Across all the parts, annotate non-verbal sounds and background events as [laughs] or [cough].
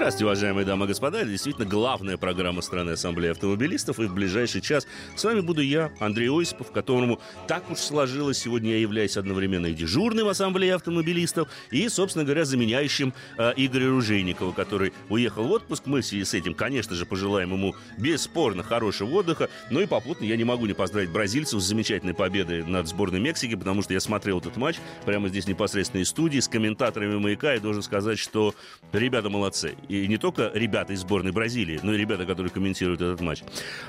Здравствуйте, уважаемые дамы и господа. Это действительно главная программа страны Ассамблеи автомобилистов. И в ближайший час с вами буду я, Андрей Осипов, которому так уж сложилось. Сегодня я являюсь одновременно и дежурным Ассамблеи автомобилистов, и, собственно говоря, заменяющим э, Игоря Ружейникова, который уехал в отпуск. Мы в связи с этим, конечно же, пожелаем ему бесспорно хорошего отдыха. Ну и попутно я не могу не поздравить бразильцев с замечательной победой над сборной Мексики, потому что я смотрел этот матч прямо здесь непосредственно из студии с комментаторами «Маяка» и должен сказать, что ребята молодцы. И не только ребята из сборной Бразилии, но и ребята, которые комментируют этот матч.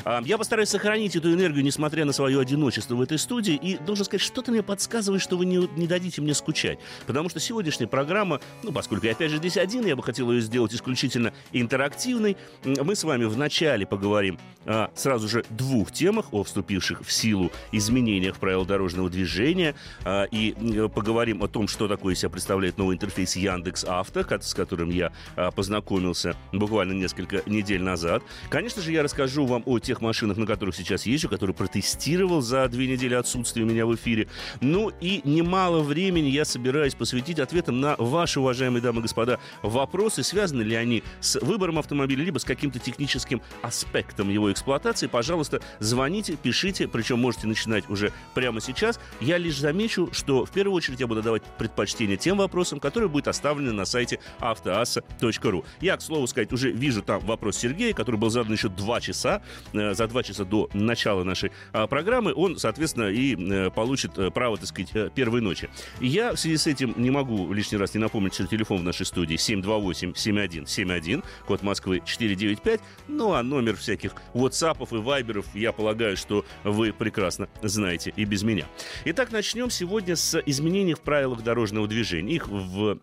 А, я постараюсь сохранить эту энергию, несмотря на свое одиночество в этой студии. И должен сказать, что-то мне подсказывает, что вы не, не дадите мне скучать. Потому что сегодняшняя программа, ну, поскольку я опять же здесь один, я бы хотел ее сделать исключительно интерактивной. Мы с вами вначале поговорим о сразу же двух темах, о вступивших в силу изменениях правил дорожного движения. А, и поговорим о том, что такое себя представляет новый интерфейс Яндекс Авто, с которым я а, познакомился познакомился буквально несколько недель назад. Конечно же, я расскажу вам о тех машинах, на которых сейчас езжу, которые протестировал за две недели отсутствия меня в эфире. Ну и немало времени я собираюсь посвятить ответам на ваши, уважаемые дамы и господа, вопросы, связаны ли они с выбором автомобиля, либо с каким-то техническим аспектом его эксплуатации. Пожалуйста, звоните, пишите, причем можете начинать уже прямо сейчас. Я лишь замечу, что в первую очередь я буду давать предпочтение тем вопросам, которые будут оставлены на сайте автоасса.ру. Я, к слову сказать, уже вижу там вопрос Сергея, который был задан еще два часа, э, за два часа до начала нашей а, программы. Он, соответственно, и э, получит э, право, так сказать, первой ночи. Я в связи с этим не могу лишний раз не напомнить, что телефон в нашей студии 728-7171, код Москвы 495. Ну, а номер всяких WhatsApp и Вайберов, я полагаю, что вы прекрасно знаете и без меня. Итак, начнем сегодня с изменений в правилах дорожного движения. Их в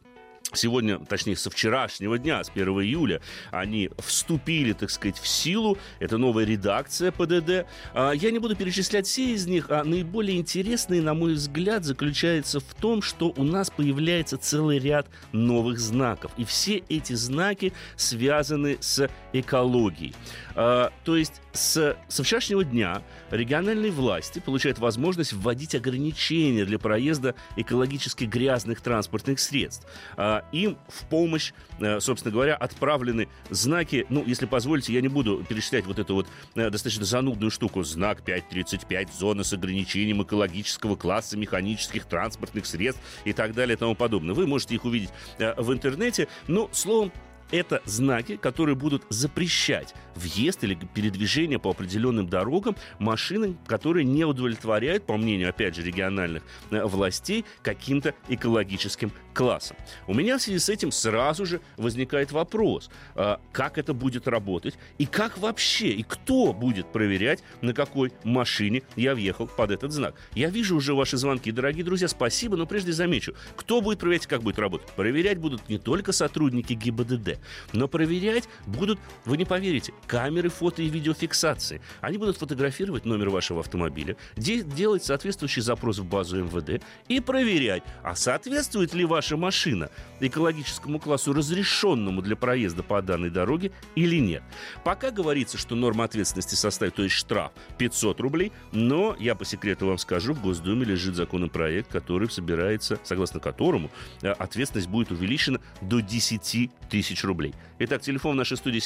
Сегодня, точнее, со вчерашнего дня, с 1 июля, они вступили, так сказать, в силу. Это новая редакция ПДД. А, я не буду перечислять все из них, а наиболее интересные, на мой взгляд, заключается в том, что у нас появляется целый ряд новых знаков. И все эти знаки связаны с экологией. А, то есть с, со вчерашнего дня региональные власти получают возможность вводить ограничения для проезда экологически грязных транспортных средств. А, им в помощь, э, собственно говоря, отправлены знаки, ну, если позволите, я не буду перечислять вот эту вот э, достаточно занудную штуку, знак 535, зона с ограничением экологического класса механических транспортных средств и так далее и тому подобное. Вы можете их увидеть э, в интернете, но, словом, это знаки, которые будут запрещать въезд или передвижение по определенным дорогам машинам, которые не удовлетворяют, по мнению, опять же, региональных э, властей, каким-то экологическим классом. У меня в связи с этим сразу же возникает вопрос, а, как это будет работать и как вообще, и кто будет проверять, на какой машине я въехал под этот знак. Я вижу уже ваши звонки, дорогие друзья, спасибо, но прежде замечу, кто будет проверять, как будет работать? Проверять будут не только сотрудники ГИБДД, но проверять будут, вы не поверите, камеры фото и видеофиксации. Они будут фотографировать номер вашего автомобиля, делать соответствующий запрос в базу МВД и проверять, а соответствует ли ваша машина экологическому классу, разрешенному для проезда по данной дороге или нет. Пока говорится, что норма ответственности составит, то есть штраф 500 рублей, но я по секрету вам скажу, в Госдуме лежит законопроект, который собирается, согласно которому э, ответственность будет увеличена до 10 тысяч рублей. Итак, телефон нашей студии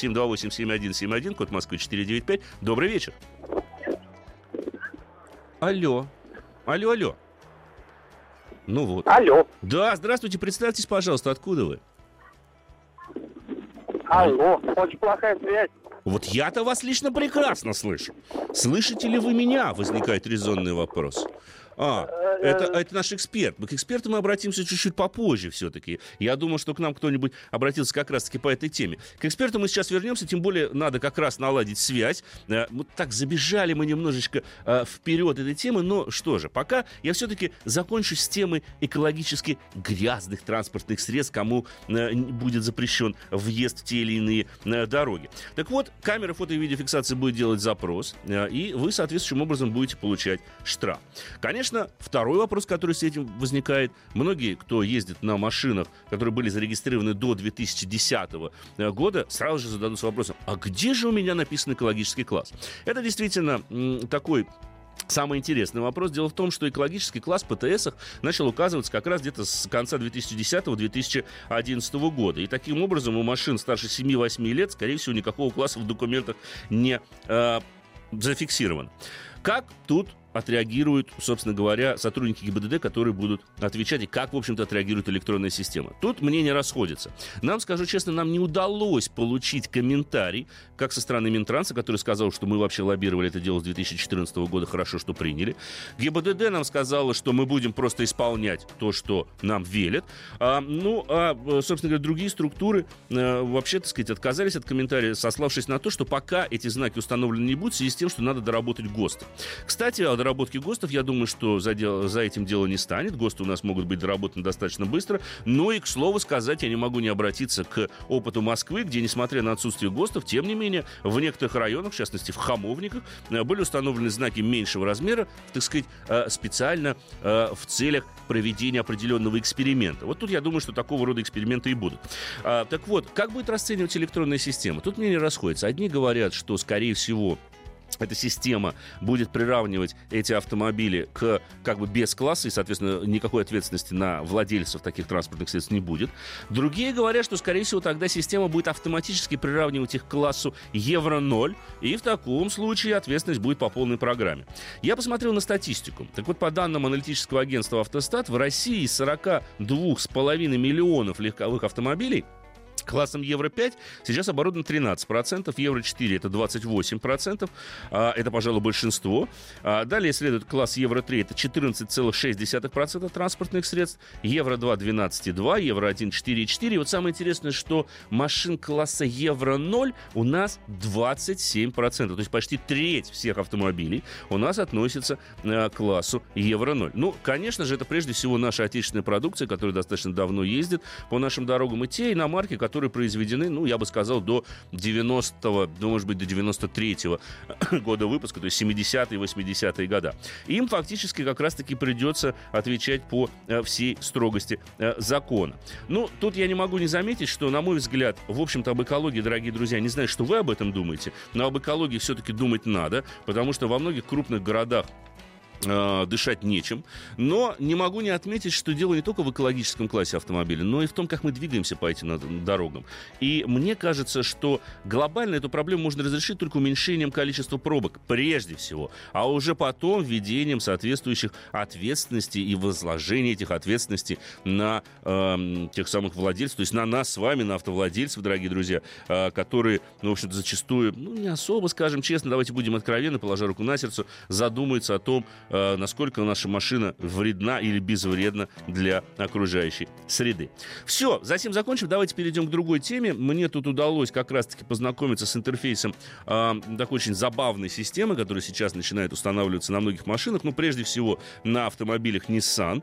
728-7171, код Москвы 495. Добрый вечер. Алло. Алло, алло. Ну вот. Алло. Да, здравствуйте, представьтесь, пожалуйста, откуда вы? Алло, очень плохая связь. Вот я-то вас лично прекрасно слышу. Слышите ли вы меня? Возникает резонный вопрос. А, это, это наш эксперт. К эксперту мы обратимся чуть-чуть попозже все-таки. Я думаю, что к нам кто-нибудь обратился как раз-таки по этой теме. К эксперту мы сейчас вернемся, тем более надо как раз наладить связь. Э, вот так забежали мы немножечко э, вперед этой темы, но что же, пока я все-таки закончу с темой экологически грязных транспортных средств, кому э, будет запрещен въезд в те или иные дороги. Так вот, камера фото и видеофиксации будет делать запрос, и вы соответствующим образом будете получать штраф. Конечно, второй вопрос, который с этим возникает, многие, кто ездит на машинах, которые были зарегистрированы до 2010 года, сразу же зададутся вопросом, а где же у меня написан экологический класс? Это действительно такой Самый интересный вопрос. Дело в том, что экологический класс ПТС начал указываться как раз где-то с конца 2010-2011 года. И таким образом у машин старше 7-8 лет, скорее всего, никакого класса в документах не э, зафиксирован. Как тут отреагируют, собственно говоря, сотрудники ГИБДД, которые будут отвечать, и как, в общем-то, отреагирует электронная система. Тут мнения расходятся. Нам, скажу честно, нам не удалось получить комментарий, как со стороны Минтранса, который сказал, что мы вообще лоббировали это дело с 2014 года, хорошо, что приняли. ГИБДД нам сказала, что мы будем просто исполнять то, что нам велят. А, ну, а, собственно говоря, другие структуры а, вообще, так сказать, отказались от комментариев, сославшись на то, что пока эти знаки установлены не будут, в связи с тем, что надо доработать ГОСТ. Кстати, доработки ГОСТов, я думаю, что за, дел, за этим дело не станет. ГОСТы у нас могут быть доработаны достаточно быстро. Но и, к слову сказать, я не могу не обратиться к опыту Москвы, где, несмотря на отсутствие ГОСТов, тем не менее, в некоторых районах, в частности, в Хамовниках, э, были установлены знаки меньшего размера, так сказать, э, специально э, в целях проведения определенного эксперимента. Вот тут я думаю, что такого рода эксперименты и будут. А, так вот, как будет расценивать электронная система? Тут мнения расходятся. Одни говорят, что, скорее всего, эта система будет приравнивать эти автомобили к как бы без класса, и, соответственно, никакой ответственности на владельцев таких транспортных средств не будет. Другие говорят, что, скорее всего, тогда система будет автоматически приравнивать их к классу Евро-0, и в таком случае ответственность будет по полной программе. Я посмотрел на статистику. Так вот, по данным аналитического агентства «Автостат», в России из 42,5 миллионов легковых автомобилей Классом Евро-5 сейчас оборудовано 13%, Евро-4 это 28%, а, это, пожалуй, большинство. А, далее следует класс Евро-3, это 14,6% транспортных средств, Евро-2 12,2%, Евро-1 4,4%. И вот самое интересное, что машин класса Евро-0 у нас 27%, то есть почти треть всех автомобилей у нас относится а, к классу Евро-0. Ну, конечно же, это прежде всего наша отечественная продукция, которая достаточно давно ездит по нашим дорогам, и те иномарки, которые которые произведены, ну, я бы сказал, до 90-го, ну, может быть, до 93-го [coughs] года выпуска, то есть 70-е, 80-е года. Им фактически как раз-таки придется отвечать по э, всей строгости э, закона. Ну, тут я не могу не заметить, что, на мой взгляд, в общем-то, об экологии, дорогие друзья, не знаю, что вы об этом думаете, но об экологии все-таки думать надо, потому что во многих крупных городах э, дышать нечем. Но не могу не отметить, что дело не только в экологическом классе автомобиля, но и в том, как мы двигаемся по этим дорогам. И мне кажется, что глобально эту проблему можно разрешить только уменьшением количества пробок, прежде всего, а уже потом введением соответствующих ответственностей и возложения этих ответственностей на э, тех самых владельцев, то есть на нас с вами, на автовладельцев, дорогие друзья, э, которые, ну, в общем-то, зачастую, ну, не особо, скажем честно, давайте будем откровенны, положа руку на сердце, задумаются о том, Э, насколько наша машина вредна или безвредна для окружающей среды. Все, затем закончим. Давайте перейдем к другой теме. Мне тут удалось как раз-таки познакомиться с интерфейсом э, такой очень забавной системы, которая сейчас начинает устанавливаться на многих машинах, ну, прежде всего, на автомобилях Nissan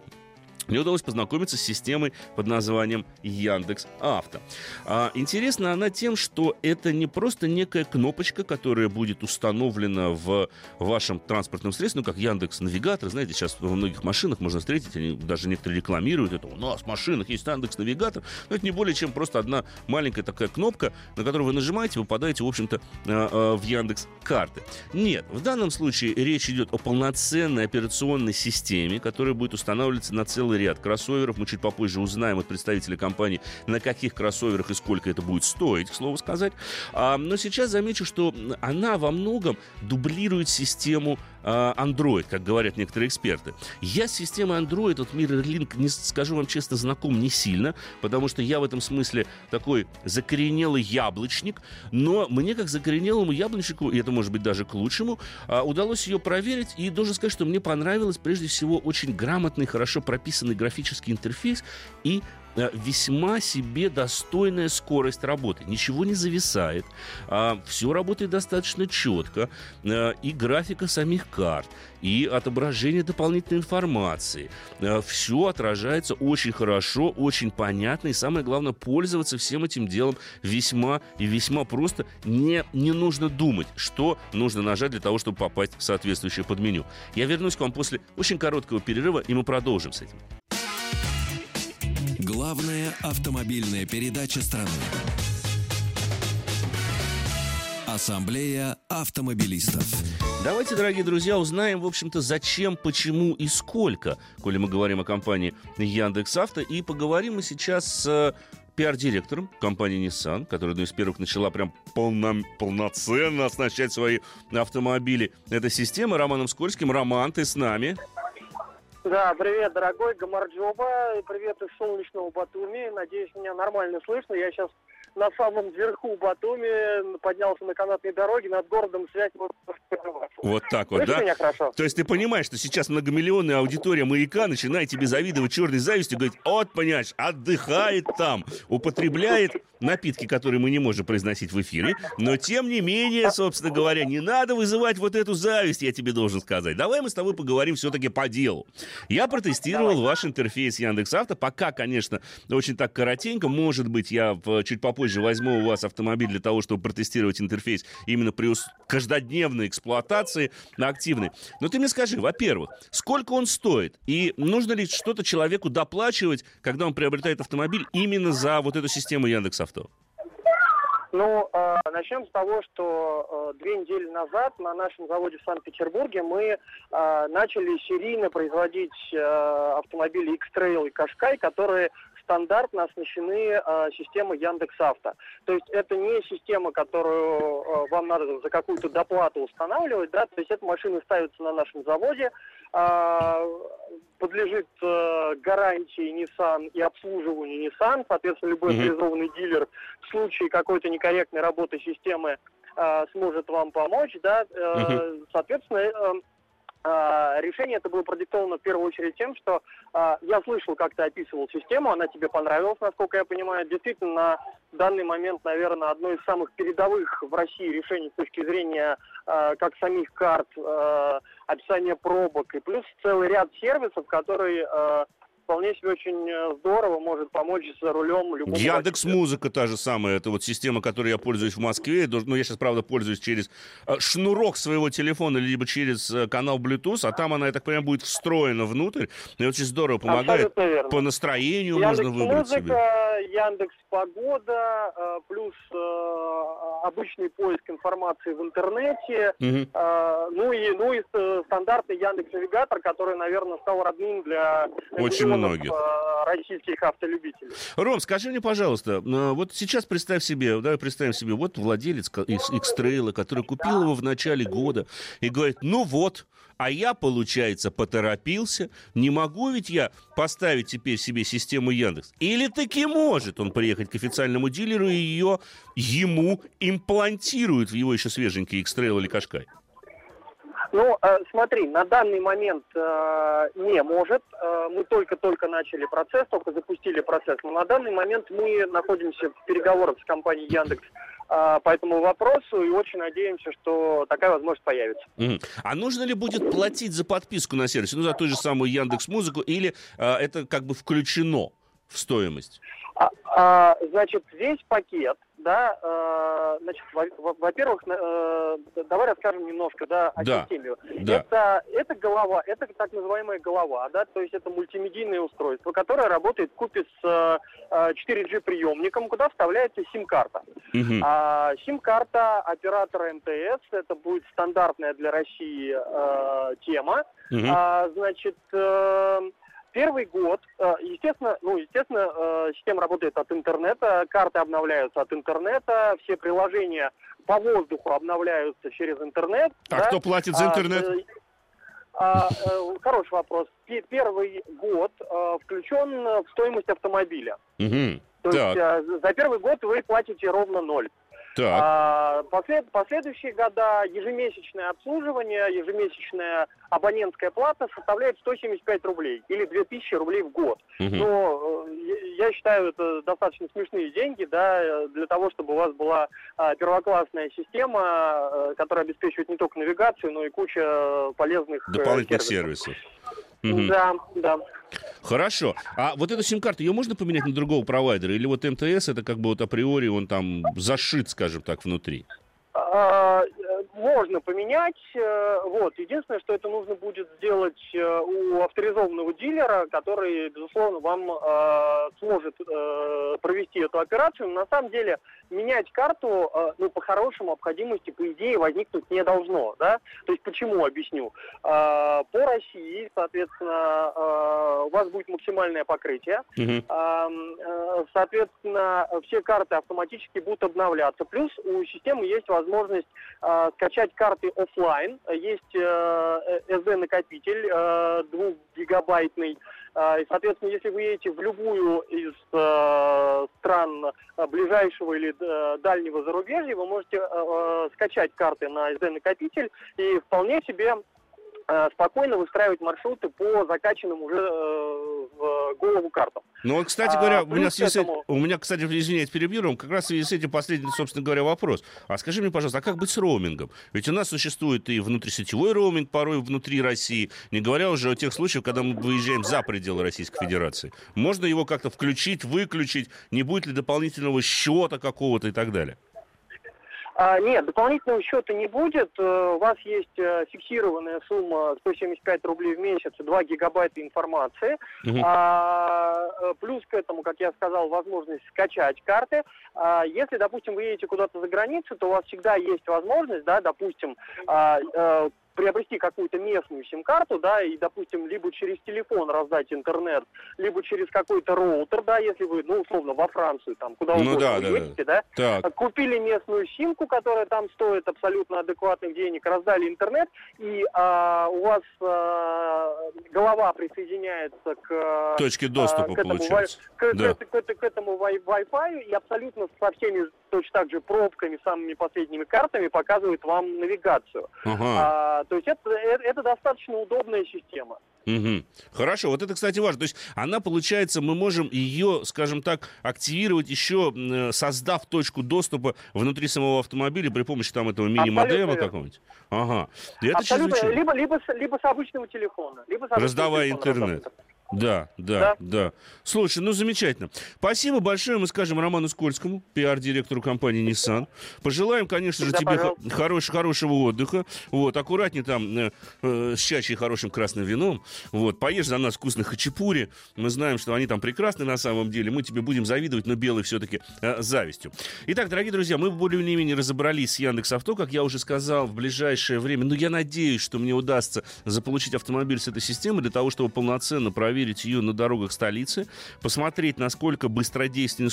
мне удалось познакомиться с системой под названием Яндекс Авто. А, интересна она тем, что это не просто некая кнопочка, которая будет установлена в вашем транспортном средстве, ну, как Яндекс Навигатор, знаете, сейчас во многих машинах можно встретить, они даже некоторые рекламируют это, у нас в машинах есть Яндекс Навигатор, но это не более чем просто одна маленькая такая кнопка, на которую вы нажимаете, попадаете, в общем-то, а, а, в Яндекс карты. Нет, в данном случае речь идет о полноценной операционной системе, которая будет устанавливаться на целый целый ряд кроссоверов. Мы чуть попозже узнаем от представителя компании, на каких кроссоверах и сколько это будет стоить, к слову сказать. А, но сейчас замечу, что она во многом дублирует систему Android, как говорят некоторые эксперты. Я с системой Android, вот MirrorLink, не скажу вам честно, знаком не сильно, потому что я в этом смысле такой закоренелый яблочник, но мне как закоренелому яблочнику, и это может быть даже к лучшему, а, удалось ее проверить, и должен сказать, что мне понравилось прежде всего очень грамотный, хорошо прописанный графический интерфейс и Э, весьма себе достойная скорость работы. Ничего не зависает, а, все работает достаточно четко, а, и графика самих карт, и отображение дополнительной информации. А, все отражается очень хорошо, очень понятно, и самое главное, пользоваться всем этим делом весьма и весьма просто. Не, не нужно думать, что нужно нажать для того, чтобы попасть в соответствующее подменю. Я вернусь к вам после очень короткого перерыва, и мы продолжим с этим. Главная автомобильная передача страны. Ассамблея автомобилистов. Давайте, дорогие друзья, узнаем, в общем-то, зачем, почему и сколько, коли мы говорим о компании Яндекс Авто. И поговорим мы сейчас с э, пиар-директором компании Nissan, которая одной из первых начала прям полно, полноценно оснащать свои автомобили. Это система Романом Скользким. Роман, ты с нами? Да, привет, дорогой Гамарджоба, привет из солнечного Батуми. Надеюсь, меня нормально слышно. Я сейчас на самом верху Батуми, поднялся на канатной дороге, над городом связь вот Вот так вот, да? меня хорошо? То есть ты понимаешь, что сейчас многомиллионная аудитория маяка начинает тебе завидовать черной завистью, говорит, вот, понимаешь, отдыхает там, употребляет напитки, которые мы не можем произносить в эфире, но тем не менее, собственно говоря, не надо вызывать вот эту зависть, я тебе должен сказать. Давай мы с тобой поговорим все-таки по делу. Я протестировал Давай. ваш интерфейс Яндекс.Авто, пока, конечно, очень так коротенько, может быть, я чуть попозже позже возьму у вас автомобиль для того, чтобы протестировать интерфейс именно при каждодневной эксплуатации активной. Но ты мне скажи, во-первых, сколько он стоит? И нужно ли что-то человеку доплачивать, когда он приобретает автомобиль именно за вот эту систему Яндекс Авто? Ну, э, начнем с того, что э, две недели назад на нашем заводе в Санкт-Петербурге мы э, начали серийно производить э, автомобили X-Trail и Кашкай, которые стандартно оснащены э, системой Яндекс.Авто. То есть это не система, которую э, вам надо за какую-то доплату устанавливать, да, то есть эта машина ставится на нашем заводе, э, подлежит э, гарантии Nissan и обслуживанию Nissan, соответственно, любой авторизованный mm-hmm. дилер в случае какой-то некорректной работы системы э, сможет вам помочь, да, э, mm-hmm. соответственно, э, а, решение это было продиктовано в первую очередь тем, что э, я слышал, как ты описывал систему, она тебе понравилась, насколько я понимаю. Действительно, на данный момент, наверное, одно из самых передовых в России решений с точки зрения э, как самих карт, описания пробок и плюс целый ряд сервисов, которые вполне себе очень э, здорово может помочь за рулем любому Яндекс Музыка та же самая, это вот система, которой я пользуюсь в Москве, ну я сейчас, правда, пользуюсь через э, шнурок своего телефона, либо через э, канал Bluetooth, а там она, я так понимаю, будет встроена внутрь, и очень здорово помогает. По настроению Яндекс можно выбрать Музыка, себе. Яндекс Погода, плюс обычный поиск информации в интернете, угу. ну и ну и стандартный Яндекс Навигатор, который, наверное, стал родным для очень многих. Э, российских автолюбителей. Ром, скажи мне, пожалуйста, э, вот сейчас представь себе, давай представим себе, вот владелец X-Trail, который купил его в начале года и говорит, ну вот, а я, получается, поторопился. Не могу ведь я поставить теперь себе систему Яндекс. Или таки может он приехать к официальному дилеру и ее ему имплантируют в его еще свеженький X-Trail или Кашкай? Ну, э, смотри, на данный момент э, не может. Э, мы только-только начали процесс, только запустили процесс. Но на данный момент мы находимся в переговорах с компанией Яндекс э, по этому вопросу и очень надеемся, что такая возможность появится. Mm. А нужно ли будет платить за подписку на сервис, ну, за ту же самую Яндекс Музыку, или э, это как бы включено в стоимость? А, а, значит, весь пакет да, э, значит, во-первых, э, давай расскажем немножко, да, о да, системе. Да. Это, это голова, это так называемая голова, да, то есть это мультимедийное устройство, которое работает в купе с э, 4G приемником, куда вставляется сим-карта. Угу. А, сим-карта оператора МТС, это будет стандартная для России э, тема. Угу. А, значит, э, первый год, э, естественно, ну, естественно, э, система работает от интернета, карты обновляются от интернета, все приложения по воздуху обновляются через интернет. А да? кто платит за интернет? А, а, э, хороший вопрос. Первый год включен в стоимость автомобиля. Угу. То так. есть за первый год вы платите ровно ноль. Так. А, послед, последующие года ежемесячное обслуживание, ежемесячная абонентская плата составляет 175 рублей или 2000 рублей в год. Угу. Но э, я считаю, это достаточно смешные деньги, да, для того, чтобы у вас была а, первоклассная система, а, которая обеспечивает не только навигацию, но и куча полезных дополнительных сервисов. сервисов. Угу. Да, да. Хорошо. А вот эту сим-карту, ее можно поменять на другого провайдера? Или вот МТС, это как бы вот априори он там зашит, скажем так, внутри? А, можно поменять. Э, вот. Единственное, что это нужно будет сделать э, у авторизованного дилера, который, безусловно, вам э, сможет э, провести эту операцию. Но на самом деле менять карту, э, ну, по хорошему необходимости, по идее, возникнуть не должно. Да? То есть почему, объясню. Э, по России, соответственно, э, у вас будет максимальное покрытие. Э, соответственно, все карты автоматически будут обновляться. Плюс у системы есть возможность скачать карты офлайн. Есть SD-накопитель э, 2 гигабайтный. Э, и, соответственно, если вы едете в любую из э, стран ближайшего или э, дальнего зарубежья, вы можете э, э скачать карты на SD-накопитель и вполне себе Э, спокойно выстраивать маршруты по закачанным уже э, в голову картам. Ну кстати говоря, а, у, меня этому... у меня, кстати, извиняюсь, перебью, как раз в связи с этим последний, собственно говоря, вопрос. А скажи мне, пожалуйста, а как быть с роумингом? Ведь у нас существует и внутрисетевой роуминг порой внутри России, не говоря уже о тех случаях, когда мы выезжаем за пределы Российской Федерации. Можно его как-то включить, выключить? Не будет ли дополнительного счета какого-то и так далее? А, нет, дополнительного счета не будет. Э, у вас есть э, фиксированная сумма 175 рублей в месяц, 2 гигабайта информации. Угу. А, э, плюс к этому, как я сказал, возможность скачать карты. А, если, допустим, вы едете куда-то за границу, то у вас всегда есть возможность, да, допустим, а, приобрести какую-то местную сим-карту, да, и, допустим, либо через телефон раздать интернет, либо через какой-то роутер, да, если вы, ну, условно, во Францию, там, куда ну, угодно да, да, едете, да, да. купили местную симку, которая там стоит абсолютно адекватных денег, раздали интернет, и а, у вас а, голова присоединяется к... А, Точке доступа, к этому, получается. К, да. к, к, к, к этому Wi-Fi, и абсолютно со всеми точно так же пробками, самыми последними картами показывает вам навигацию. Ага. А, то есть это, это, это достаточно удобная система. Угу. Хорошо, вот это, кстати, важно. То есть она, получается, мы можем ее, скажем так, активировать еще, э, создав точку доступа внутри самого автомобиля при помощи там этого мини-модема какого-нибудь. Ага. И это Абсолютно. Либо, либо, либо с обычного телефона. Либо с Раздавая интернет. Раздавать. Да, да, да, да. Слушай, ну замечательно. Спасибо большое, мы скажем Роману Скользкому, пиар-директору компании Nissan. Пожелаем, конечно же, да, тебе хорош, хорошего отдыха. Вот, аккуратнее там э, э, с чачей хорошим красным вином. Вот, поешь за нас вкусных хачапури. Мы знаем, что они там прекрасны на самом деле. Мы тебе будем завидовать, но белый все-таки э, завистью. Итак, дорогие друзья, мы более-менее разобрались с Яндекс Авто, как я уже сказал, в ближайшее время. Но я надеюсь, что мне удастся заполучить автомобиль с этой системой для того, чтобы полноценно проверить проверить ее на дорогах столицы, посмотреть, насколько быстродейственен,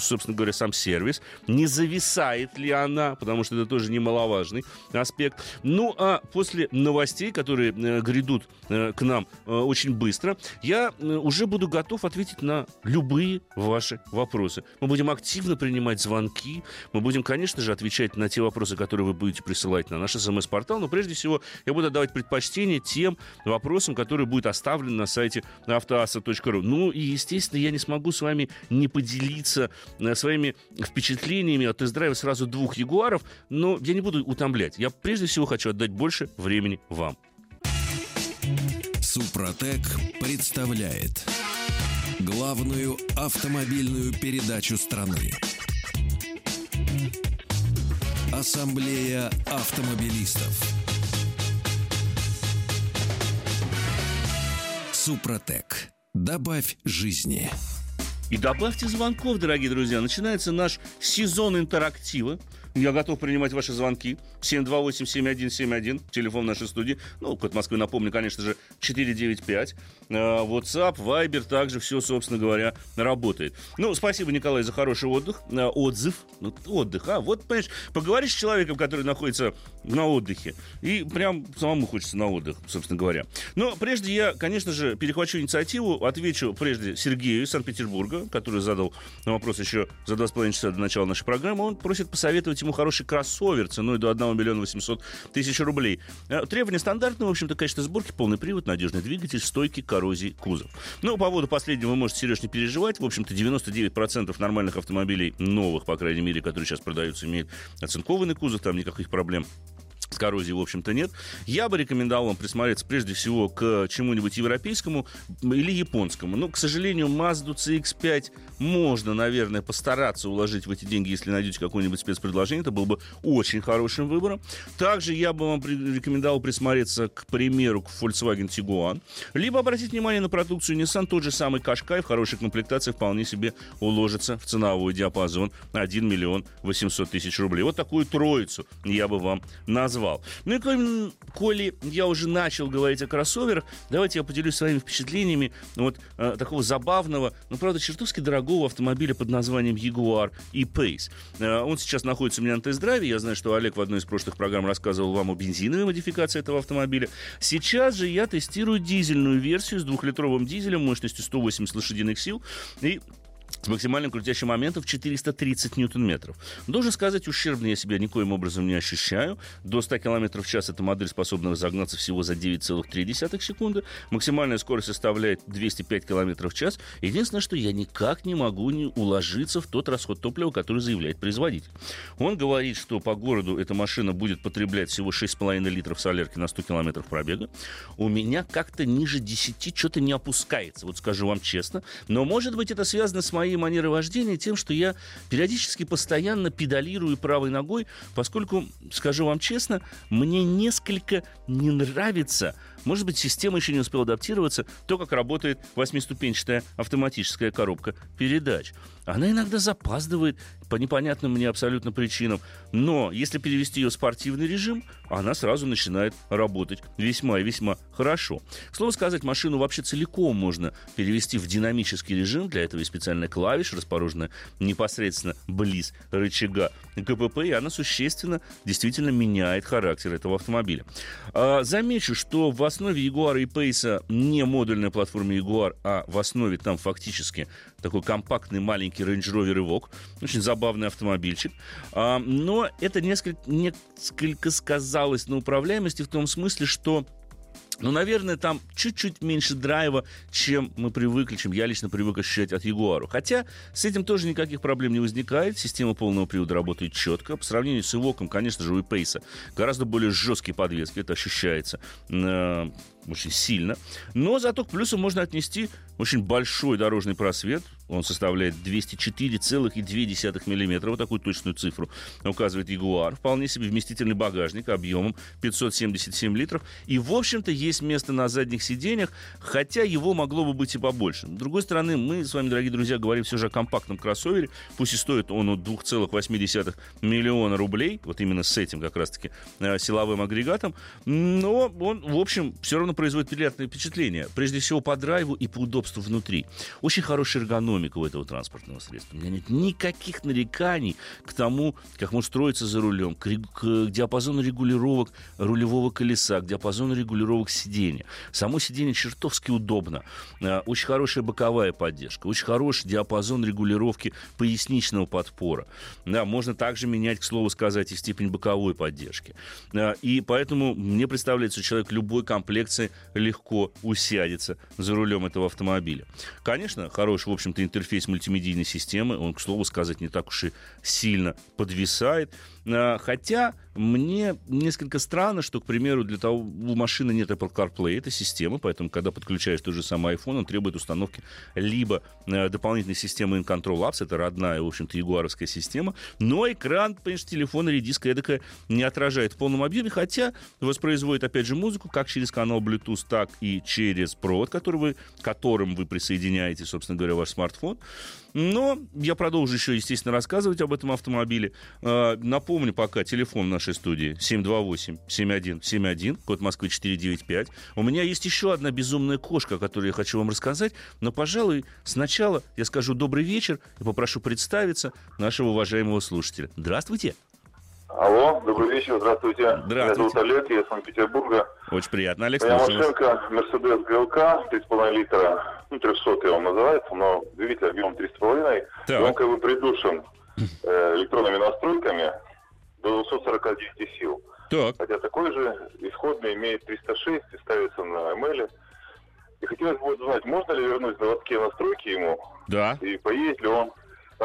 собственно говоря, сам сервис, не зависает ли она, потому что это тоже немаловажный аспект. Ну, а после новостей, которые э, грядут э, к нам э, очень быстро, я уже буду готов ответить на любые ваши вопросы. Мы будем активно принимать звонки, мы будем, конечно же, отвечать на те вопросы, которые вы будете присылать на наш смс-портал, но прежде всего я буду давать предпочтение тем вопросам, которые будут оставлены на сайте автоаса.ру. Ну и, естественно, я не смогу с вами не поделиться э, своими впечатлениями от тест-драйва сразу двух Ягуаров, но я не буду утомлять. Я прежде всего хочу отдать больше времени вам. Супротек представляет главную автомобильную передачу страны. Ассамблея автомобилистов. Супротек. Добавь жизни. И добавьте звонков, дорогие друзья. Начинается наш сезон интерактива. Я готов принимать ваши звонки. 728-7171, телефон нашей студии. Ну, код Москвы, напомню, конечно же, 495. Э, WhatsApp, Viber, также все, собственно говоря, работает. Ну, спасибо, Николай, за хороший отдых. Э, отзыв. Ну, отдых, а? Вот, понимаешь, поговоришь с человеком, который находится на отдыхе, и прям самому хочется на отдых, собственно говоря. Но прежде я, конечно же, перехвачу инициативу, отвечу прежде Сергею из Санкт-Петербурга, который задал вопрос еще за два с половиной часа до начала нашей программы. Он просит посоветовать ему хороший кроссовер ценой до 1 миллиона 800 тысяч рублей. Э, требования стандартные, в общем-то, качество сборки, полный привод, надежный двигатель, стойкий коррозии кузов. Ну, по поводу последнего вы можете, Сереж, не переживать. В общем-то, 99% нормальных автомобилей, новых, по крайней мере, которые сейчас продаются, имеют оцинкованный кузов, там никаких проблем с коррозией, в общем-то, нет. Я бы рекомендовал вам присмотреться прежде всего к чему-нибудь европейскому или японскому. Но, к сожалению, Mazda CX-5 можно, наверное, постараться уложить в эти деньги, если найдете какое-нибудь спецпредложение. Это был бы очень хорошим выбором. Также я бы вам рекомендовал присмотреться, к примеру, к Volkswagen Tiguan. Либо обратить внимание на продукцию Nissan. Тот же самый Qashqai в хорошей комплектации вполне себе уложится в ценовой диапазон 1 миллион 800 тысяч рублей. Вот такую троицу я бы вам назвал назвал. Ну и коли я уже начал говорить о кроссоверах, давайте я поделюсь своими впечатлениями вот э, такого забавного, но, правда, чертовски дорогого автомобиля под названием Jaguar E-Pace. Э, он сейчас находится у меня на тест-драйве. Я знаю, что Олег в одной из прошлых программ рассказывал вам о бензиновой модификации этого автомобиля. Сейчас же я тестирую дизельную версию с двухлитровым дизелем мощностью 180 лошадиных сил. И с максимальным крутящим моментом в 430 ньютон-метров. Должен сказать, ущербно я себя никоим образом не ощущаю. До 100 км в час эта модель способна разогнаться всего за 9,3 секунды. Максимальная скорость составляет 205 км в час. Единственное, что я никак не могу не уложиться в тот расход топлива, который заявляет производитель. Он говорит, что по городу эта машина будет потреблять всего 6,5 литров солярки на 100 км пробега. У меня как-то ниже 10 что-то не опускается, вот скажу вам честно. Но, может быть, это связано с моей манеры вождения тем, что я периодически постоянно педалирую правой ногой, поскольку, скажу вам честно, мне несколько не нравится может быть, система еще не успела адаптироваться, то, как работает восьмиступенчатая автоматическая коробка передач. Она иногда запаздывает по непонятным мне абсолютно причинам. Но если перевести ее в спортивный режим, она сразу начинает работать весьма и весьма хорошо. Слово сказать, машину вообще целиком можно перевести в динамический режим. Для этого есть специальная клавиша, расположенная непосредственно близ рычага КПП, и она существенно действительно меняет характер этого автомобиля. А, замечу, что в основе Jaguar и Pace не модульная платформа Jaguar, а в основе там фактически такой компактный маленький Range Rover Evoque. Очень забавный автомобильчик. А, но это несколько, несколько сказалось на управляемости в том смысле, что ну, наверное, там чуть-чуть меньше драйва, чем мы привыкли, чем я лично привык ощущать от Ягуару. Хотя с этим тоже никаких проблем не возникает. Система полного привода работает четко. По сравнению с Ивоком, конечно же, у Пейса гораздо более жесткие подвески. Это ощущается э, очень сильно. Но зато к плюсу можно отнести очень большой дорожный просвет. Он составляет 204,2 мм. Вот такую точную цифру указывает Ягуар. Вполне себе вместительный багажник объемом 577 литров. И, в общем-то, есть место на задних сиденьях, хотя его могло бы быть и побольше. С другой стороны, мы с вами, дорогие друзья, говорим все же о компактном кроссовере. Пусть и стоит он от 2,8 миллиона рублей. Вот именно с этим как раз-таки э, силовым агрегатом. Но он, в общем, все равно производит приятное впечатление. Прежде всего по драйву и по удобству внутри. Очень хорошая эргономика у этого транспортного средства. У меня нет никаких нареканий к тому, как может строиться за рулем, к, к диапазону регулировок рулевого колеса, к диапазону регулировок сиденья. Само сиденье чертовски удобно. А, очень хорошая боковая поддержка, очень хороший диапазон регулировки поясничного подпора. Да, можно также менять, к слову сказать, и степень боковой поддержки. А, и поэтому мне представляется, что человек любой комплекции легко усядется за рулем этого автомобиля. Конечно, хороший, в общем-то, интерфейс мультимедийной системы, он, к слову сказать, не так уж и сильно подвисает. А, хотя мне несколько странно, что, к примеру, для того у машины нет Apple CarPlay, это система, поэтому, когда подключаешь тот же самый iPhone, он требует установки либо э, дополнительной системы InControl Apps, это родная, в общем-то, ягуаровская система, но экран, понимаешь, телефона или диска эдакая не отражает в полном объеме, хотя воспроизводит, опять же, музыку как через канал Bluetooth, так и через провод, который вы, которым вы присоединяете, собственно говоря, ваш смартфон. Но я продолжу еще, естественно, рассказывать об этом автомобиле. Э, напомню пока телефон нашей студии 728-7171, код Москвы 495. У меня есть еще одна безумная кошка, о которой я хочу вам рассказать. Но, пожалуй, сначала я скажу добрый вечер и попрошу представиться нашего уважаемого слушателя. Здравствуйте. Алло, добрый вечер, здравствуйте. Здравствуйте. Меня зовут Олег, я из Санкт-Петербурга. Очень приятно, Алекс. У меня машинка Mercedes GLK, 3,5 литра, ну, 300 он называется, но двигатель объемом 3,5. Так. Он как бы придушен э, электронными настройками до 249 сил. Так, Хотя такой же исходный имеет 306 и ставится на ML. И хотелось бы узнать, можно ли вернуть заводские настройки ему, да. и поедет ли он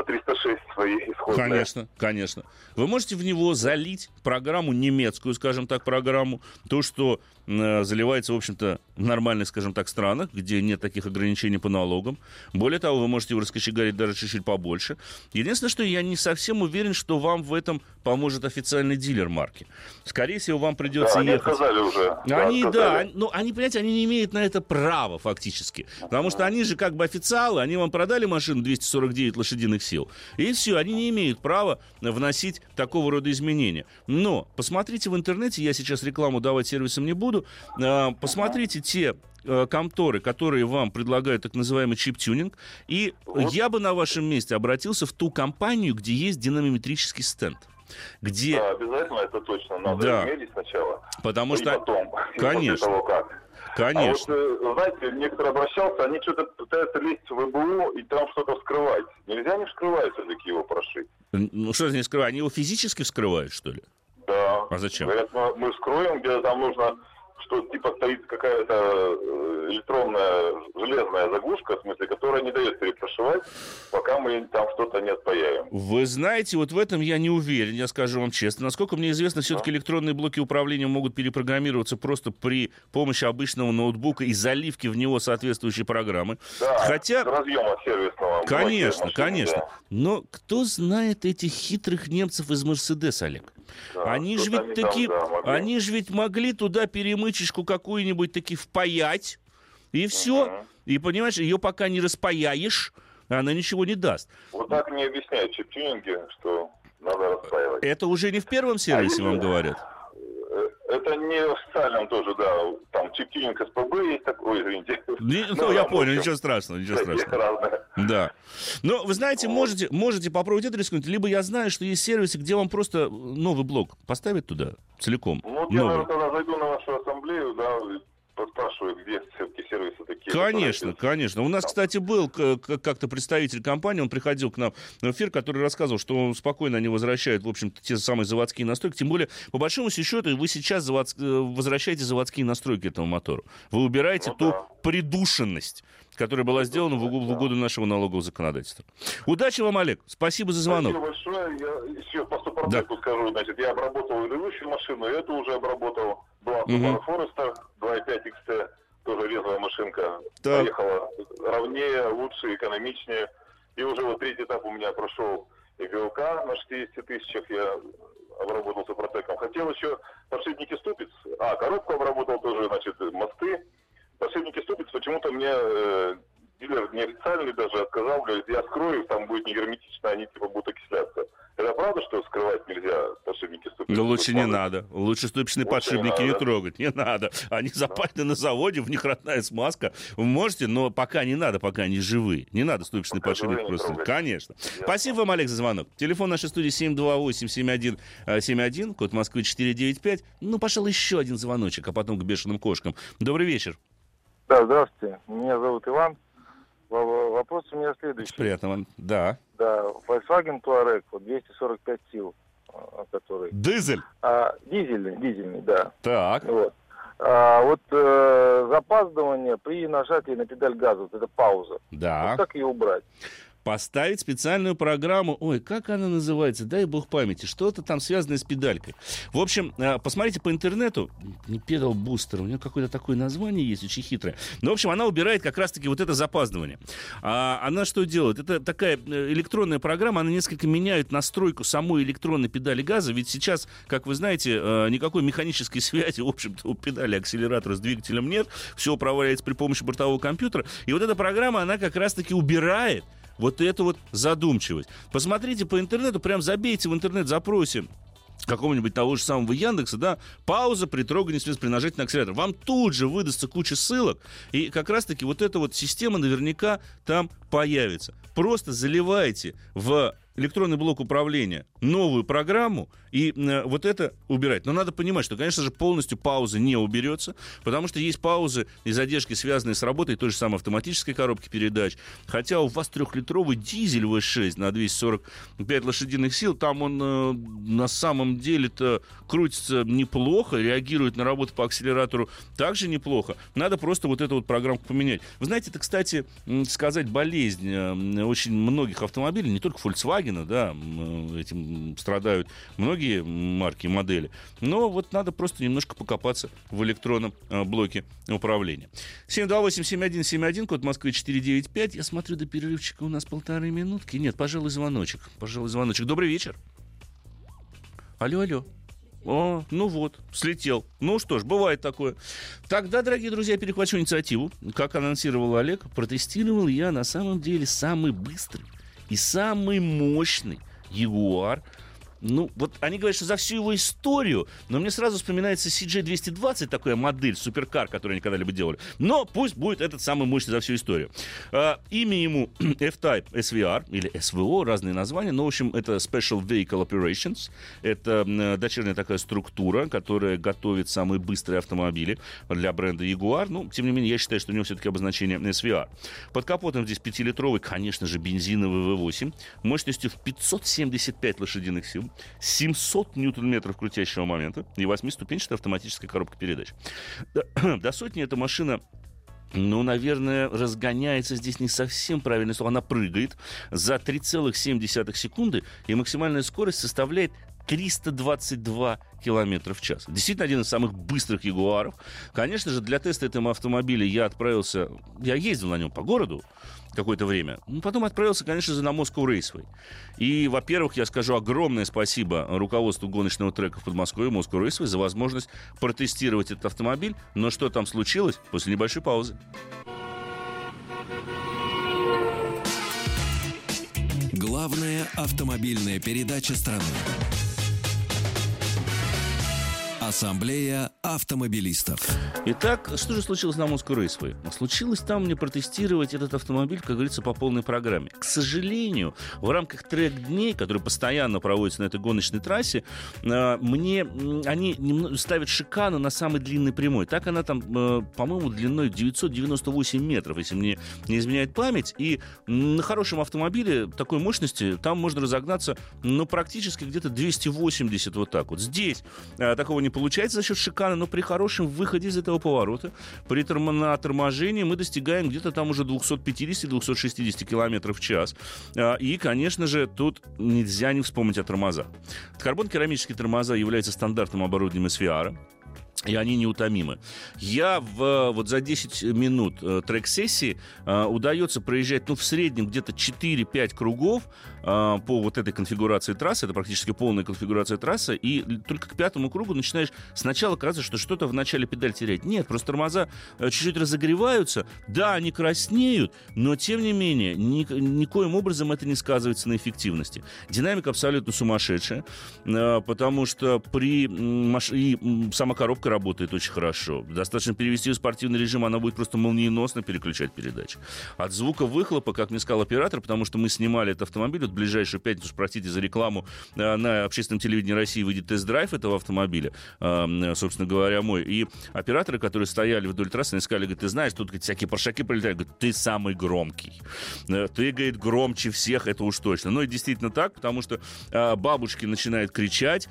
306 свои исходные. Конечно, конечно. Вы можете в него залить программу немецкую, скажем так, программу, то, что заливается, в общем-то, в нормальных, скажем так, странах, где нет таких ограничений по налогам. Более того, вы можете его раскочегарить даже чуть-чуть побольше. Единственное, что я не совсем уверен, что вам в этом поможет официальный дилер марки. Скорее всего, вам Да, придется они ехать... отказали уже. Они, да, отказали. они- ну, они, понимаете, они не имеют на это права фактически. Потому что они же как бы официалы, они вам продали машину 249 лошадиных сил. И все, они не имеют права вносить такого рода изменения. Но посмотрите в интернете, я сейчас рекламу давать сервисам не буду, а, посмотрите те э, конторы, которые вам предлагают так называемый чип-тюнинг, и Вот. я бы на вашем месте обратился в ту компанию, где есть динамометрический стенд. Где, Да, обязательно это точно надо Да. измерить сначала. потому и что, потом. [laughs] Конечно. того, как. конечно, А вот, э, знаете, некоторые обращался, они что-то пытаются лезть в ВБУ и там что-то вскрывать. Нельзя не вскрывать все-таки его прошить. Ну что не скрывают? Они его физически вскрывают, что ли? Да. А зачем? Говорят, мы, мы вскроем, где там нужно, что типа стоит какая-то э, электронная железная заглушка, в смысле, которая не дает перепрошивать, пока мы там что-то не отпаяем. Вы знаете, вот в этом я не уверен, я скажу вам честно. Насколько мне известно, все-таки электронные блоки управления могут перепрограммироваться просто при помощи обычного ноутбука и заливки в него соответствующей программы. Да, Хотя, разъема сервисного. конечно, машины, конечно. да. Но кто знает этих хитрых немцев из Мерседес, Олег? Да, они же ведь они там, таки, да, могли. они же ведь могли туда перемычечку какую-нибудь таки впаять, и все. Мгм. И понимаешь, ее пока не распаяешь, она ничего не даст. Вот так не объясняют чип-тюнинги, что надо расстаивать. Это уже не в первом сервисе А вам говорят? Это не в официальном тоже, да. Там чип-тюнинг СПБ есть такой, извините. Не- [laughs] ну, Ну, я понял, общем, ничего страшного, ничего страшного. разные. Да. Но вы знаете, можете, можете попробовать это рискнуть. Либо я знаю, что есть сервисы, где вам просто новый блок поставят туда целиком. Ну, вот я, наверное, тогда зайду на вашу ассамблею, да, и поспрашиваю, где все-таки сервисы такие. Конечно, которые- конечно. У нас, кстати, был как-то представитель компании, он приходил к нам в эфир, который рассказывал, что он спокойно они возвращают, в общем-то, те самые заводские настройки. Тем более, по большому счету, вы сейчас заводс- э, возвращаете заводские настройки этому мотору. Вы убираете Ну ту да. придушенность, которая была сделана в угу- угоду нашего налогового законодательства. Удачи вам, Олег. Спасибо за звонок. Спасибо большое. Я еще по Да. стопроценту скажу. Значит, я обработал предыдущую машину, эту уже обработал. Была. Subaru Forester 2.5 XT, тоже резвая машинка. Так. Поехала ровнее, лучше, экономичнее. И уже вот третий этап у меня прошел и ГЛК на 60 тысячах. Я обработал супротеком. Хотел еще подшипники ступиц. А, коробку обработал тоже, значит, мосты. Подшипники ступиц почему-то мне э, дилер неофициальный даже отказал, говорит, я скрою, там будет не герметично, они типа будут окисляться. Это правда, что скрывать нельзя подшипники ступиц? Да лучше не надо. Лучше ступичные Лучше не подшипники не надо. трогать. Не надо. Они запаяны на заводе, в них родная смазка. Вы можете, но пока не надо, пока они живые. Не надо ступичные Пока подшипники не просто. трогать. Конечно. Спасибо вам, Олег, за звонок. Телефон нашей студии 728-7171, код Москвы 495. Ну, пожалуй, еще один звоночек, а потом к бешеным кошкам. Добрый вечер. Да, здравствуйте. Меня зовут Иван. Вопрос у меня следующий. Приятно вам. Да. Да, Volkswagen Touareg, вот 245 сил, а, который. Дизель. А, дизельный, дизельный, да. Так. Вот. А, вот э, запаздывание при нажатии на педаль газа, вот это пауза. Да. Вот как ее убрать? Поставить специальную программу. Ой, как она называется? Дай бог памяти. Что-то там связанное с педалькой. В общем, э, посмотрите по интернету. Не педал бустер. У нее какое-то такое название есть, очень хитрое. Но, в общем, она убирает как раз-таки вот это запаздывание. А она что делает? Это такая э, электронная программа. Она несколько меняет настройку самой электронной педали газа. Ведь сейчас, как вы знаете, э, никакой механической [laughs] связи, в общем-то, у педали акселератора с двигателем нет. Все управляется при помощи бортового компьютера. И вот эта программа, она как раз-таки убирает вот эту вот задумчивость. Посмотрите по интернету, прям забейте в интернет-запросе какого-нибудь того же самого Яндекса, да, пауза при трогании средств при нажатии на акселератор. Вам тут же выдастся куча ссылок, и как раз-таки вот эта вот система наверняка там появится. Просто заливайте в электронный блок управления новую программу и э, вот это убирать. Но надо понимать, что, конечно же, полностью пауза не уберется, потому что есть паузы и задержки, связанные с работой той же самой автоматической коробки передач. Хотя у вас трехлитровый дизель V6 на 245 лошадиных сил, там он э, на самом деле-то крутится неплохо, реагирует на работу по акселератору также неплохо. Надо просто вот эту вот программку поменять. Вы знаете, это, кстати, сказать болезнь э, очень многих автомобилей, не только Volkswagen, Volkswagen, да, э, этим страдают многие марки, модели. Но вот надо просто немножко покопаться в электронном э, блоке управления. 728-7171, код Москвы 495. Я смотрю, до перерывчика у нас полторы минутки. Нет, пожалуй, звоночек. Пожалуй, звоночек. Добрый вечер. Алло, алло. О, ну вот, слетел. Ну что ж, бывает такое. Тогда, дорогие друзья, перехвачу инициативу. Как анонсировал Олег, протестировал я на самом деле самый быстрый и самый мощный Ягуар ну, вот они говорят, что за всю его историю, но мне сразу вспоминается CJ220, такая модель, суперкар, которую они когда-либо делали. Но пусть будет этот самый мощный за всю историю. А, имя ему [clears throat] F-Type SVR, или SVO, разные названия, но, в общем, это Special Vehicle Operations. Это дочерняя такая структура, которая готовит самые быстрые автомобили для бренда Jaguar. Ну, тем не менее, я считаю, что у него все-таки обозначение SVR. Под капотом здесь 5-литровый, конечно же, бензиновый V8, мощностью в 575 лошадиных сил. 700 ньютон-метров крутящего момента и 8-ступенчатая автоматическая коробка передач. [clears throat] До, сотни эта машина ну, наверное, разгоняется здесь не совсем правильное слово. Она прыгает за 3,7 секунды, и максимальная скорость составляет 322 километра в час. Действительно, один из самых быстрых ягуаров. Конечно же, для теста этого автомобиля я отправился... Я ездил на нем по городу, какое-то время. Ну, потом отправился, конечно же, на Москву Рейсвей. И, во-первых, я скажу огромное спасибо руководству гоночного трека в Подмосковье, Москву Рейсвей, за возможность протестировать этот автомобиль. Но что там случилось после небольшой паузы? Главная автомобильная передача страны. Ассамблея автомобилистов. Итак, что же случилось на Moscow Raceway? Случилось там мне протестировать этот автомобиль, как говорится, по полной программе. К сожалению, в рамках трек-дней, которые постоянно проводятся на этой гоночной трассе, э, мне они ставят шикану на самой длинной прямой. Так она там, э, по-моему, длиной 998 метров, если мне не изменяет память. И на хорошем автомобиле такой мощности там можно разогнаться, ну, практически где-то 280 вот так вот. Здесь э, такого не получается за счет шикана, но при хорошем выходе из этого поворота, при торм... на торможении мы достигаем где-то там уже 250-260 км в час. А, и, конечно же, тут нельзя не вспомнить о тормозах. Карбон-керамические тормоза являются стандартным оборудованием SVR и они неутомимы. Я в, вот за 10 минут э, трек-сессии э, удается проезжать, ну, в среднем где-то 4-5 кругов э, по вот этой конфигурации трассы, это практически полная конфигурация трассы, и только к пятому кругу начинаешь сначала казаться, что что-то в начале педаль терять. Нет, просто тормоза э, чуть-чуть разогреваются, да, они краснеют, но, тем не менее, ни, никоим образом это не сказывается на эффективности. Динамика абсолютно сумасшедшая, э, потому что при... Маш... и сама коробка работает очень хорошо. Достаточно перевести в спортивный режим, она будет просто молниеносно переключать передачи. От звука выхлопа, как мне сказал оператор, потому что мы снимали этот автомобиль, вот ближайшую пятницу, простите за рекламу, э, на общественном телевидении России выйдет тест-драйв этого автомобиля, э, собственно говоря, мой. И операторы, которые стояли вдоль трассы, они сказали, говорит, ты знаешь, тут говорит, всякие паршаки прилетают, говорит, ты самый громкий. Э, ты, говорит, громче всех, это уж точно. Ну и действительно так, потому что бабушки начинают кричать,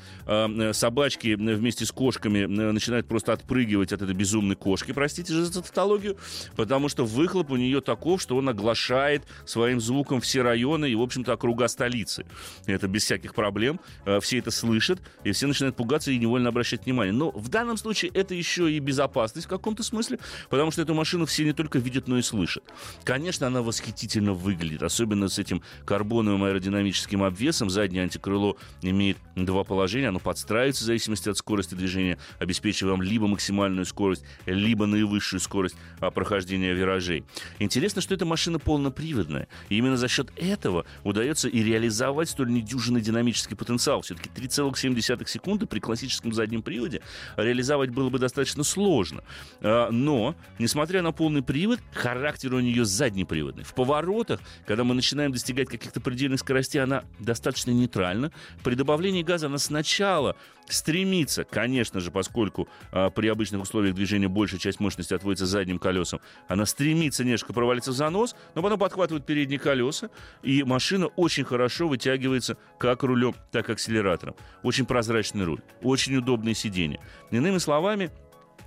собачки вместе с кошками начинают начинает просто отпрыгивать от этой безумной кошки, простите за тавтологию, потому что выхлоп у нее таков, что он оглашает своим звуком все районы и, в общем-то, округа столицы. Это без всяких проблем. Э, все это слышат, и все начинают пугаться и невольно обращать внимание. Но в данном случае это еще и безопасность в каком-то смысле, потому что эту машину все не только видят, но и слышат. Конечно, она восхитительно выглядит, особенно с этим карбоновым аэродинамическим обвесом. Заднее антикрыло имеет два положения, оно подстраивается в зависимости от скорости движения, обеспечивает вам либо максимальную скорость, либо наивысшую скорость а, прохождения виражей. Интересно, что эта машина полноприводная. И именно за счет этого удается и реализовать столь недюжинный динамический потенциал. Все-таки 3,7 секунды при классическом заднем приводе реализовать было бы достаточно сложно. А, но, несмотря на полный привод, характер у нее заднеприводный. В поворотах, когда мы начинаем достигать каких-то предельных скоростей, она достаточно нейтральна. При добавлении газа она сначала стремится, конечно же, поскольку а, при обычных условиях движения большая часть мощности отводится задним колесам, она стремится немножко провалиться в занос, но потом подхватывает передние колеса, и машина очень хорошо вытягивается как рулем, так и акселератором. Очень прозрачный руль, очень удобные сиденья. Иными словами,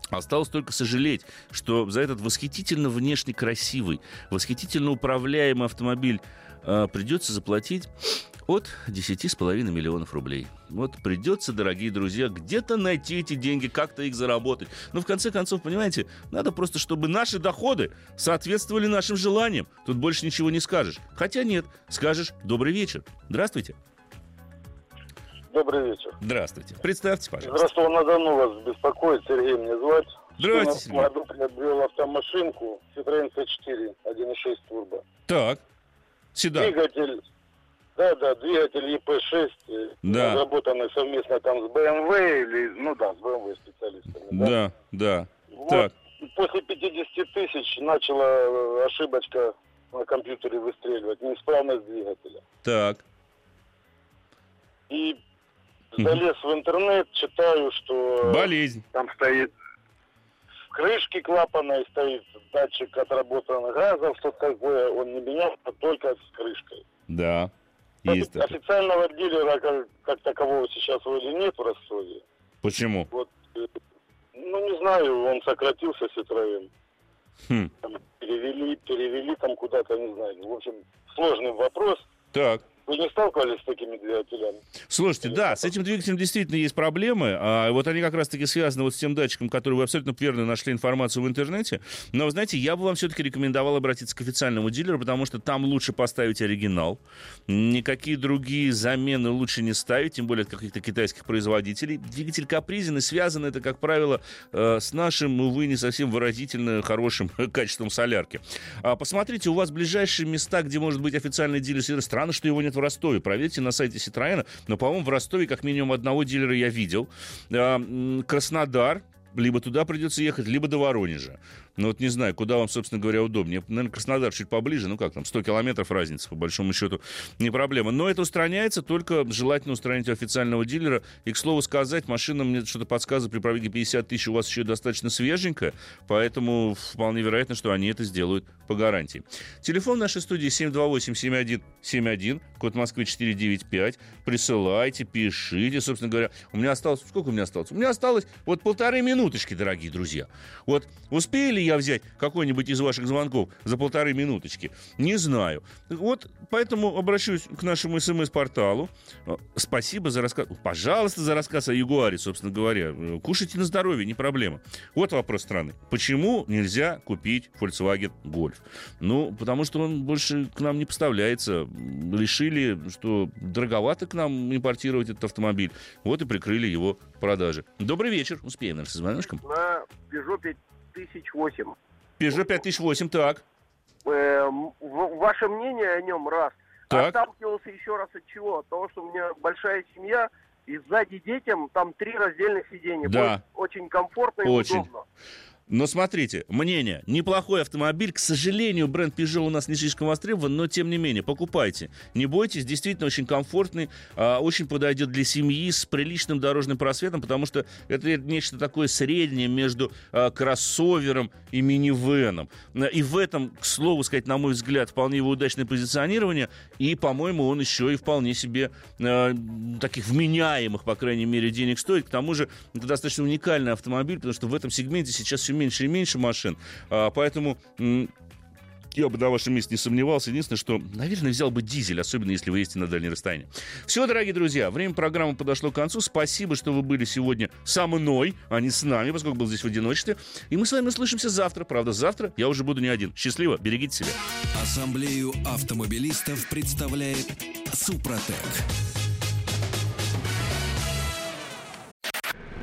Осталось только сожалеть, что за этот восхитительно внешне красивый, восхитительно управляемый автомобиль э, придется заплатить от 10,5 миллионов рублей. Вот придется, дорогие друзья, где-то найти эти деньги, как-то их заработать. Но в конце концов, понимаете, надо просто, чтобы наши доходы соответствовали нашим желаниям. Тут больше ничего не скажешь. Хотя нет, скажешь «добрый вечер». Здравствуйте. Добрый вечер. Здравствуйте. Представьте, пожалуйста. Здравствуйте, Ростова-на-Дону вас беспокоит. Сергей меня звать. Здравствуйте, Сергей. году приобрел автомашинку Citroёn C4 1.6 турбо. Так. Седан. Двигатель, да, да, двигатель EP6, э, Да. разработанный совместно там с BMW или, ну да, с BMW специалистами. Да, да. Вот Так. после 50 тысяч начала э, ошибочка на компьютере выстреливать, неисправность двигателя. Так. И залез в интернет, читаю, что Болезнь. там стоит в крышке клапана и стоит датчик отработанных газов, что такое, он не меняется только с крышкой. Да. Есть такое. Официального дилера как, как такового сейчас вроде нет в Ростове. Почему? Вот, э, ну не знаю, он сократился Citroёn. Хм. Там перевели, перевели там куда-то, не знаю. В общем, сложный вопрос. Так. Вы не сталкивались с такими двигателями? Слушайте, да, с этим двигателем действительно есть проблемы. А вот они как раз-таки связаны вот с тем датчиком, который вы абсолютно верно нашли информацию в интернете. Но, знаете, я бы вам все-таки рекомендовал обратиться к официальному дилеру, потому что там лучше поставить оригинал. Никакие другие замены лучше не ставить, тем более от каких-то китайских производителей. Двигатель капризен и связан это, как правило, э, с нашим, увы, не совсем выразительно хорошим [laughs] качеством солярки. А посмотрите, у вас ближайшие места, где может быть официальный дилер. Странно, что его нет в Ростове. Проверьте на сайте Ситроена. Но, по-моему, в Ростове как минимум одного дилера я видел. А, м, Краснодар, либо туда придется ехать, либо до Воронежа. Ну вот не знаю, куда вам, собственно говоря, удобнее. Наверное, Краснодар чуть поближе, ну как там, 100 километров разница, по большому счету, не проблема. Но это устраняется, только желательно устранить у официального дилера. И, к слову сказать, машина мне что-то подсказывает, при пробеге 50 тысяч у вас еще достаточно свеженькая, поэтому вполне вероятно, что они это сделают по гарантии. Телефон нашей студии 728-7171, код Москвы 495. Присылайте, пишите, собственно говоря. У меня осталось... Сколько у меня осталось? У меня осталось вот полторы минуточки, дорогие друзья. Вот успели я взять какой-нибудь из ваших звонков за полторы минуточки? Не знаю. Вот поэтому обращусь к нашему смс-порталу. Спасибо за рассказ. Пожалуйста, за рассказ о Ягуаре, собственно говоря. Кушайте на здоровье, не проблема. Вот вопрос страны. Почему нельзя купить Volkswagen Golf? Ну, потому что он больше к нам не поставляется. Решили, что дороговато к нам импортировать этот автомобиль. Вот и прикрыли его продажи. Добрый вечер. Успеем, наверное, со звоночком. на Peugeot 5008. Peugeot 5008, так. Эм, ваше мнение о нем раз. Так. Отталкивался еще раз от чего? От того, что у меня большая семья, и сзади детям там три раздельных сиденья. Да. Очень, очень комфортно и Очень. удобно. Но смотрите, мнение. Неплохой автомобиль. К сожалению, бренд Peugeot у нас не слишком востребован, но тем не менее, покупайте. Не бойтесь, действительно очень комфортный, а, очень подойдет для семьи с приличным дорожным просветом, потому что это нечто такое среднее между а, кроссовером и минивеном. И в этом, к слову сказать, на мой взгляд, вполне его удачное позиционирование. И, по-моему, он еще и вполне себе а, таких вменяемых, по крайней мере, денег стоит. К тому же, это достаточно уникальный автомобиль, потому что в этом сегменте сейчас все меньше и меньше машин. А, поэтому я бы на вашем месте не сомневался. Единственное, что, наверное, взял бы дизель, особенно если вы ездите на дальние расстояния. Все, дорогие друзья, время программы подошло к концу. Спасибо, что вы были сегодня со мной, а не с нами, поскольку был здесь в одиночестве. И мы с вами услышимся завтра. Правда, завтра я уже буду не один. Счастливо, берегите себя. Ассамблею автомобилистов представляет Супротек.